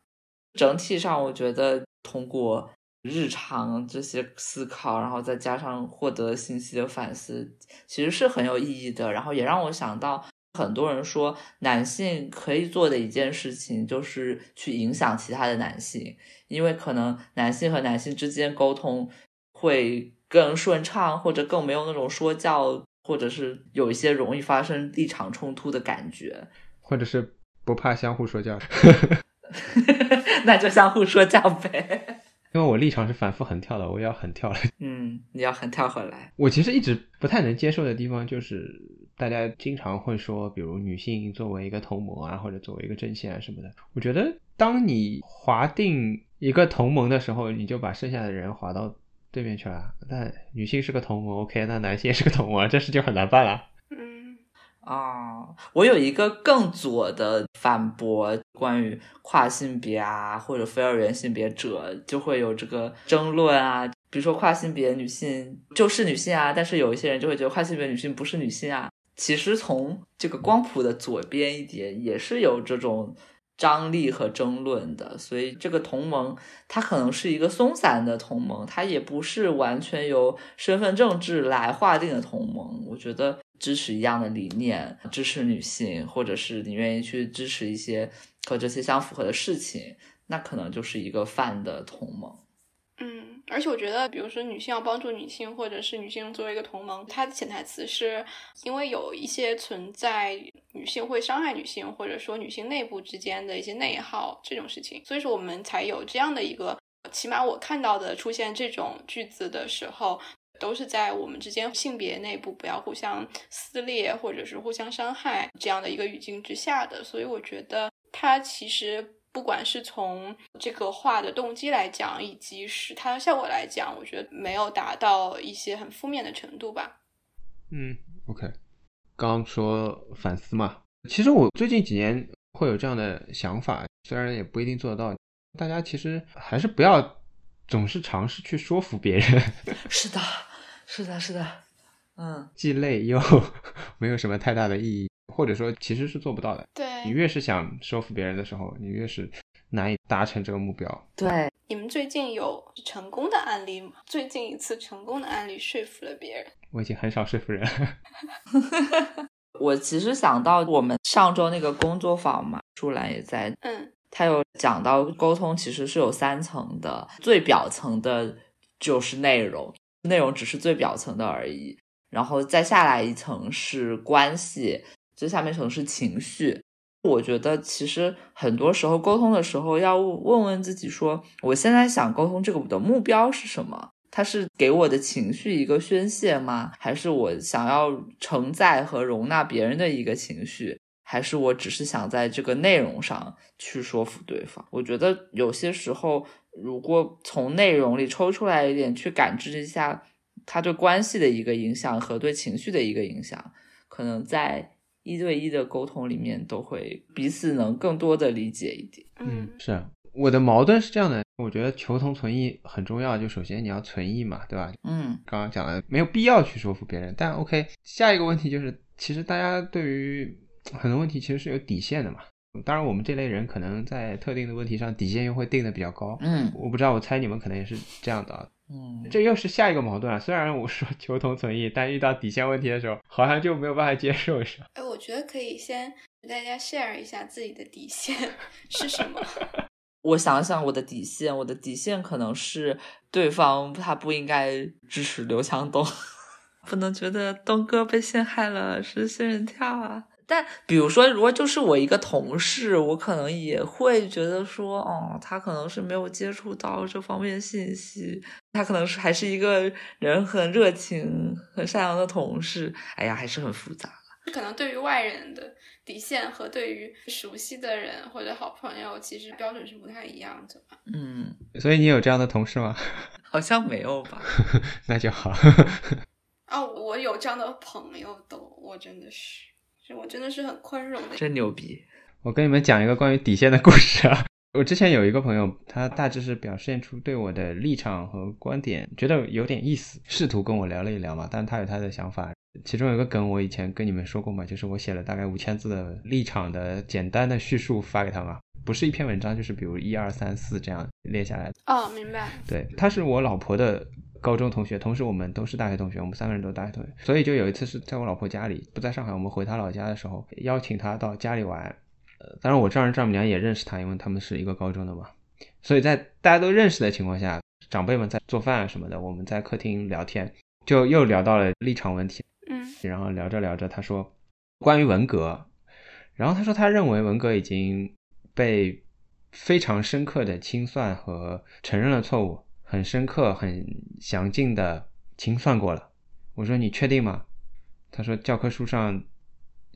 整体上，我觉得通过日常这些思考，然后再加上获得信息的反思，其实是很有意义的。然后也让我想到。很多人说，男性可以做的一件事情就是去影响其他的男性，因为可能男性和男性之间沟通会更顺畅，或者更没有那种说教，或者是有一些容易发生立场冲突的感觉，或者是不怕相互说教，那就相互说教呗。因为我立场是反复横跳的，我要横跳了。嗯，你要横跳回来。我其实一直不太能接受的地方就是。大家经常会说，比如女性作为一个同盟啊，或者作为一个阵线啊什么的。我觉得，当你划定一个同盟的时候，你就把剩下的人划到对面去了。那女性是个同盟，OK，那男性也是个同盟，这事就很难办了。嗯啊，我有一个更左的反驳，关于跨性别啊或者非二元性别者就会有这个争论啊。比如说跨性别女性就是女性啊，但是有一些人就会觉得跨性别女性不是女性啊。其实从这个光谱的左边一点也是有这种张力和争论的，所以这个同盟它可能是一个松散的同盟，它也不是完全由身份政治来划定的同盟。我觉得支持一样的理念，支持女性，或者是你愿意去支持一些和这些相符合的事情，那可能就是一个泛的同盟。嗯，而且我觉得，比如说女性要帮助女性，或者是女性作为一个同盟，它的潜台词是因为有一些存在女性会伤害女性，或者说女性内部之间的一些内耗这种事情，所以说我们才有这样的一个，起码我看到的出现这种句子的时候，都是在我们之间性别内部不要互相撕裂，或者是互相伤害这样的一个语境之下的，所以我觉得它其实。不管是从这个画的动机来讲，以及是它的效果来讲，我觉得没有达到一些很负面的程度吧。嗯，OK，刚刚说反思嘛，其实我最近几年会有这样的想法，虽然也不一定做得到。大家其实还是不要总是尝试去说服别人。是的，是的，是的，嗯，既累又 没有什么太大的意义。或者说，其实是做不到的。对你越是想说服别人的时候，你越是难以达成这个目标。对，你们最近有成功的案例吗？最近一次成功的案例说服了别人？我已经很少说服人。我其实想到我们上周那个工作坊嘛，舒兰也在，嗯，他有讲到沟通其实是有三层的，最表层的就是内容，内容只是最表层的而已，然后再下来一层是关系。最下面层是情绪，我觉得其实很多时候沟通的时候要问问自己，说我现在想沟通这个的目标是什么？它是给我的情绪一个宣泄吗？还是我想要承载和容纳别人的一个情绪？还是我只是想在这个内容上去说服对方？我觉得有些时候，如果从内容里抽出来一点，去感知一下它对关系的一个影响和对情绪的一个影响，可能在。一对一的沟通里面，都会彼此能更多的理解一点。嗯，是我的矛盾是这样的，我觉得求同存异很重要。就首先你要存异嘛，对吧？嗯，刚刚讲了，没有必要去说服别人。但 OK，下一个问题就是，其实大家对于很多问题其实是有底线的嘛。当然，我们这类人可能在特定的问题上底线又会定的比较高。嗯，我不知道，我猜你们可能也是这样的。嗯，这又是下一个矛盾啊！虽然我说求同存异，但遇到底线问题的时候，好像就没有办法接受，是吧？哎，我觉得可以先大家 share 一下自己的底线是什么。我想想，我的底线，我的底线可能是对方他不应该支持刘强东，不能觉得东哥被陷害了是仙人跳啊。但比如说，如果就是我一个同事，我可能也会觉得说，哦，他可能是没有接触到这方面信息，他可能是还是一个人很热情、很善良的同事。哎呀，还是很复杂。可能对于外人的底线和对于熟悉的人或者好朋友，其实标准是不太一样的。嗯，所以你有这样的同事吗？好像没有吧。那就好。哦，我有这样的朋友，都我真的是。我真的是很宽容的，真牛逼！我跟你们讲一个关于底线的故事啊。我之前有一个朋友，他大致是表现出对我的立场和观点觉得有点意思，试图跟我聊了一聊嘛。但他有他的想法，其中有个梗我以前跟你们说过嘛，就是我写了大概五千字的立场的简单的叙述发给他嘛，不是一篇文章，就是比如一二三四这样列下来。哦，明白。对，他是我老婆的。高中同学，同时我们都是大学同学，我们三个人都是大学同学，所以就有一次是在我老婆家里，不在上海，我们回她老家的时候，邀请她到家里玩。呃，当然我丈人丈母娘也认识她，因为他们是一个高中的嘛。所以在大家都认识的情况下，长辈们在做饭啊什么的，我们在客厅聊天，就又聊到了立场问题。嗯，然后聊着聊着，他说关于文革，然后他说他认为文革已经被非常深刻的清算和承认了错误。很深刻、很详尽的清算过了。我说你确定吗？他说教科书上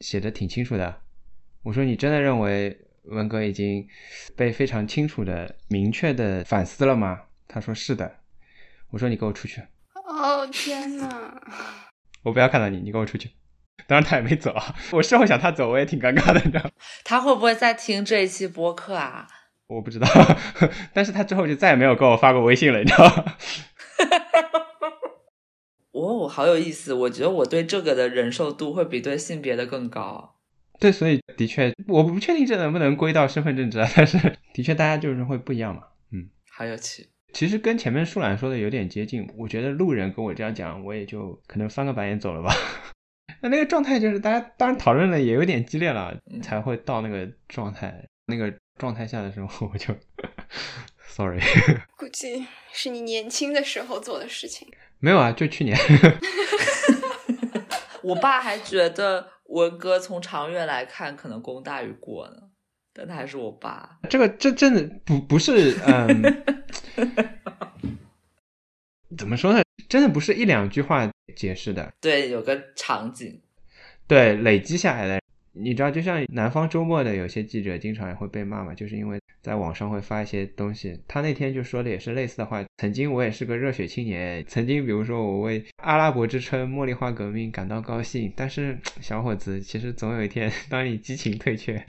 写的挺清楚的。我说你真的认为文革已经被非常清楚的、明确的反思了吗？他说是的。我说你给我出去，哦天呐，我不要看到你，你给我出去。当然他也没走啊，我事后想他走我也挺尴尬的，你知道吗？他会不会在听这一期播客啊？我不知道，但是他之后就再也没有给我发过微信了，你知道吗？哦，好有意思！我觉得我对这个的忍受度会比对性别的更高。对，所以的确，我不确定这能不能归到身份证制啊，但是的确大家就是会不一样嘛。嗯，好有趣。其实跟前面舒兰说的有点接近，我觉得路人跟我这样讲，我也就可能翻个白眼走了吧。那那个状态就是大家当然讨论的也有点激烈了，才会到那个状态。那个状态下的时候，我就 sorry。估计是你年轻的时候做的事情。没有啊，就去年。我爸还觉得文哥从长远来看可能功大于过呢，但他还是我爸。这个这真的不不是嗯，怎么说呢？真的不是一两句话解释的。对，有个场景，对累积下来的。你知道，就像南方周末的有些记者经常也会被骂嘛，就是因为在网上会发一些东西。他那天就说的也是类似的话。曾经我也是个热血青年，曾经比如说我为阿拉伯之春、茉莉花革命感到高兴。但是小伙子，其实总有一天，当你激情退却，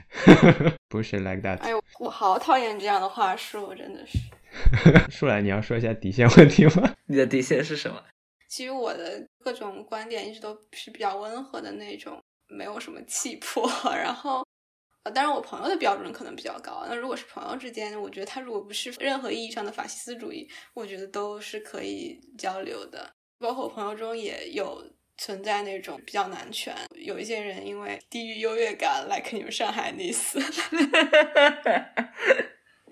不是 like that。哎呦，我好讨厌这样的话术，真的是。树兰，你要说一下底线问题吗？你的底线是什么？其实我的各种观点一直都是比较温和的那种。没有什么气魄，然后，呃，当然我朋友的标准可能比较高。那如果是朋友之间，我觉得他如果不是任何意义上的法西斯主义，我觉得都是可以交流的。包括我朋友中也有存在那种比较男权，有一些人因为地域优越感来跟你们上海那次。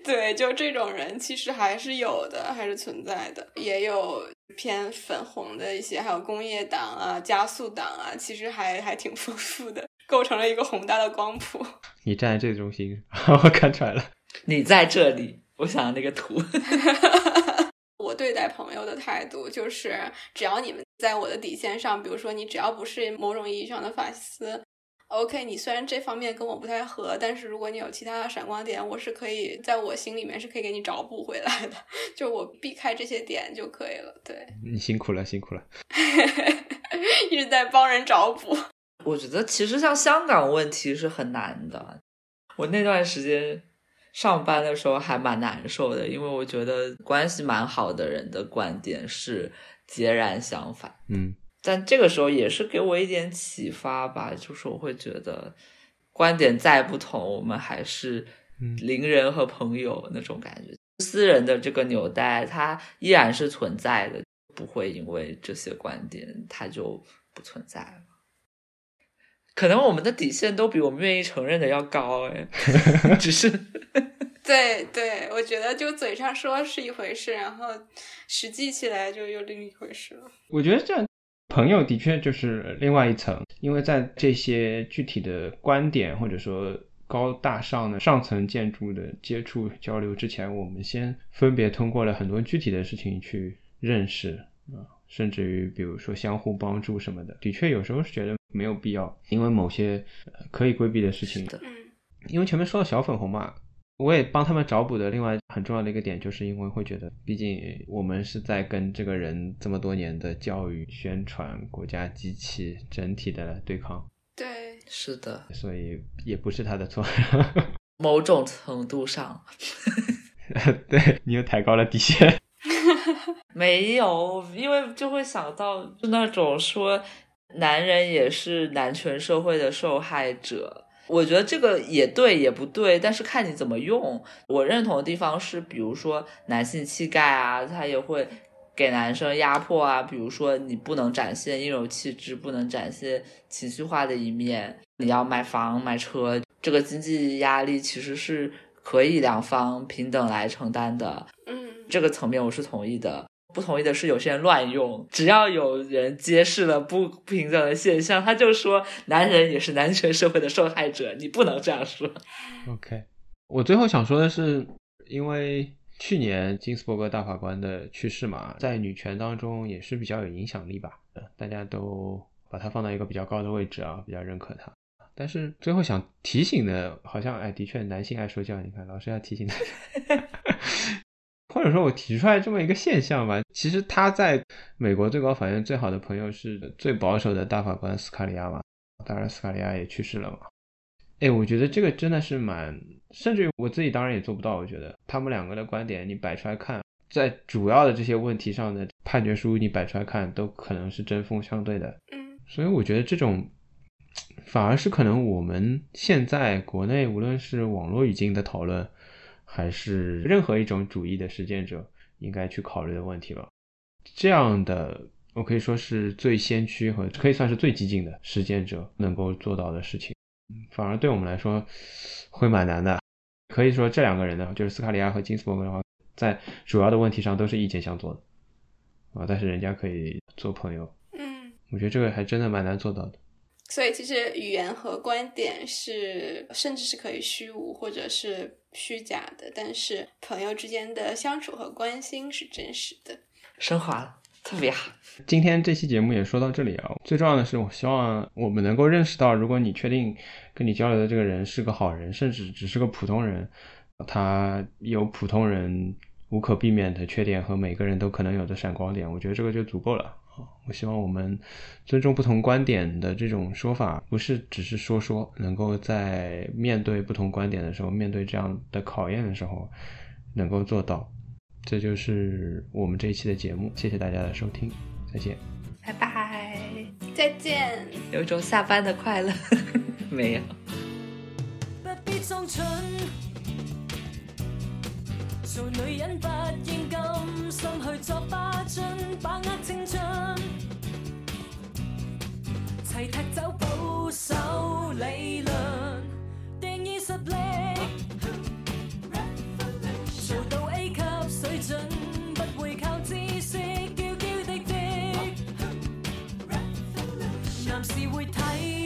对，就这种人其实还是有的，还是存在的，也有偏粉红的一些，还有工业党啊、加速党啊，其实还还挺丰富的，构成了一个宏大的光谱。你站在这中心，我看出来了。你在这里，我想那个图。我对待朋友的态度就是，只要你们在我的底线上，比如说你只要不是某种意义上的法西斯。OK，你虽然这方面跟我不太合，但是如果你有其他的闪光点，我是可以在我心里面是可以给你找补回来的，就我避开这些点就可以了。对，你辛苦了，辛苦了，一直在帮人找补。我觉得其实像香港问题是很难的，我那段时间上班的时候还蛮难受的，因为我觉得关系蛮好的人的观点是截然相反。嗯。但这个时候也是给我一点启发吧，就是我会觉得观点再不同，我们还是邻人和朋友那种感觉。私人的这个纽带它依然是存在的，不会因为这些观点它就不存在了。可能我们的底线都比我们愿意承认的要高哎，只是对对，我觉得就嘴上说是一回事，然后实际起来就又另一回事了。我觉得这样。朋友的确就是另外一层，因为在这些具体的观点或者说高大上的上层建筑的接触交流之前，我们先分别通过了很多具体的事情去认识啊，甚至于比如说相互帮助什么的，的确有时候是觉得没有必要，因为某些可以规避的事情，因为前面说到小粉红嘛。我也帮他们找补的另外很重要的一个点，就是因为会觉得，毕竟我们是在跟这个人这么多年的教育、宣传、国家机器整体的对抗。对，是的，所以也不是他的错。某种程度上，对你又抬高了底线。没有，因为就会想到，就那种说，男人也是男权社会的受害者。我觉得这个也对也不对，但是看你怎么用。我认同的地方是，比如说男性气概啊，他也会给男生压迫啊。比如说你不能展现阴柔气质，不能展现情绪化的一面。你要买房买车，这个经济压力其实是可以两方平等来承担的。嗯，这个层面我是同意的。不同意的是，有些人乱用。只要有人揭示了不平等的现象，他就说男人也是男权社会的受害者。你不能这样说。OK，我最后想说的是，因为去年金斯伯格大法官的去世嘛，在女权当中也是比较有影响力吧。大家都把他放到一个比较高的位置啊，比较认可他。但是最后想提醒的，好像哎，的确男性爱说教，你看老师要提醒大家。或者说我提出来这么一个现象吧，其实他在美国最高法院最好的朋友是最保守的大法官斯卡利亚嘛，当然斯卡利亚也去世了嘛。哎，我觉得这个真的是蛮，甚至于我自己当然也做不到。我觉得他们两个的观点你摆出来看，在主要的这些问题上的判决书你摆出来看，都可能是针锋相对的。嗯，所以我觉得这种反而是可能我们现在国内无论是网络语境的讨论，还是任何一种主义的实践者应该去考虑的问题了。这样的我可以说是最先驱和可以算是最激进的实践者能够做到的事情。反而对我们来说会蛮难的。可以说这两个人呢，就是斯卡利亚和金斯伯格的话，在主要的问题上都是意见相左的啊，但是人家可以做朋友。嗯，我觉得这个还真的蛮难做到的。所以其实语言和观点是甚至是可以虚无或者是虚假的，但是朋友之间的相处和关心是真实的。升华了。特别好，今天这期节目也说到这里啊。最重要的是，我希望我们能够认识到，如果你确定跟你交流的这个人是个好人，甚至只是个普通人，他有普通人无可避免的缺点和每个人都可能有的闪光点，我觉得这个就足够了啊。我希望我们尊重不同观点的这种说法，不是只是说说，能够在面对不同观点的时候，面对这样的考验的时候，能够做到。这就是我们这一期的节目，谢谢大家的收听，再见，拜拜，再见，有一种下班的快乐，没有。不必装蠢，做女人不应甘心去作霸尽，把握青春，齐踢走保守理论，定义实力。做到 A 級水準，不會靠知識叫嬌滴滴。男士會睇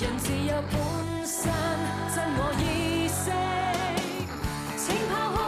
人自有本身，真我意识，请抛。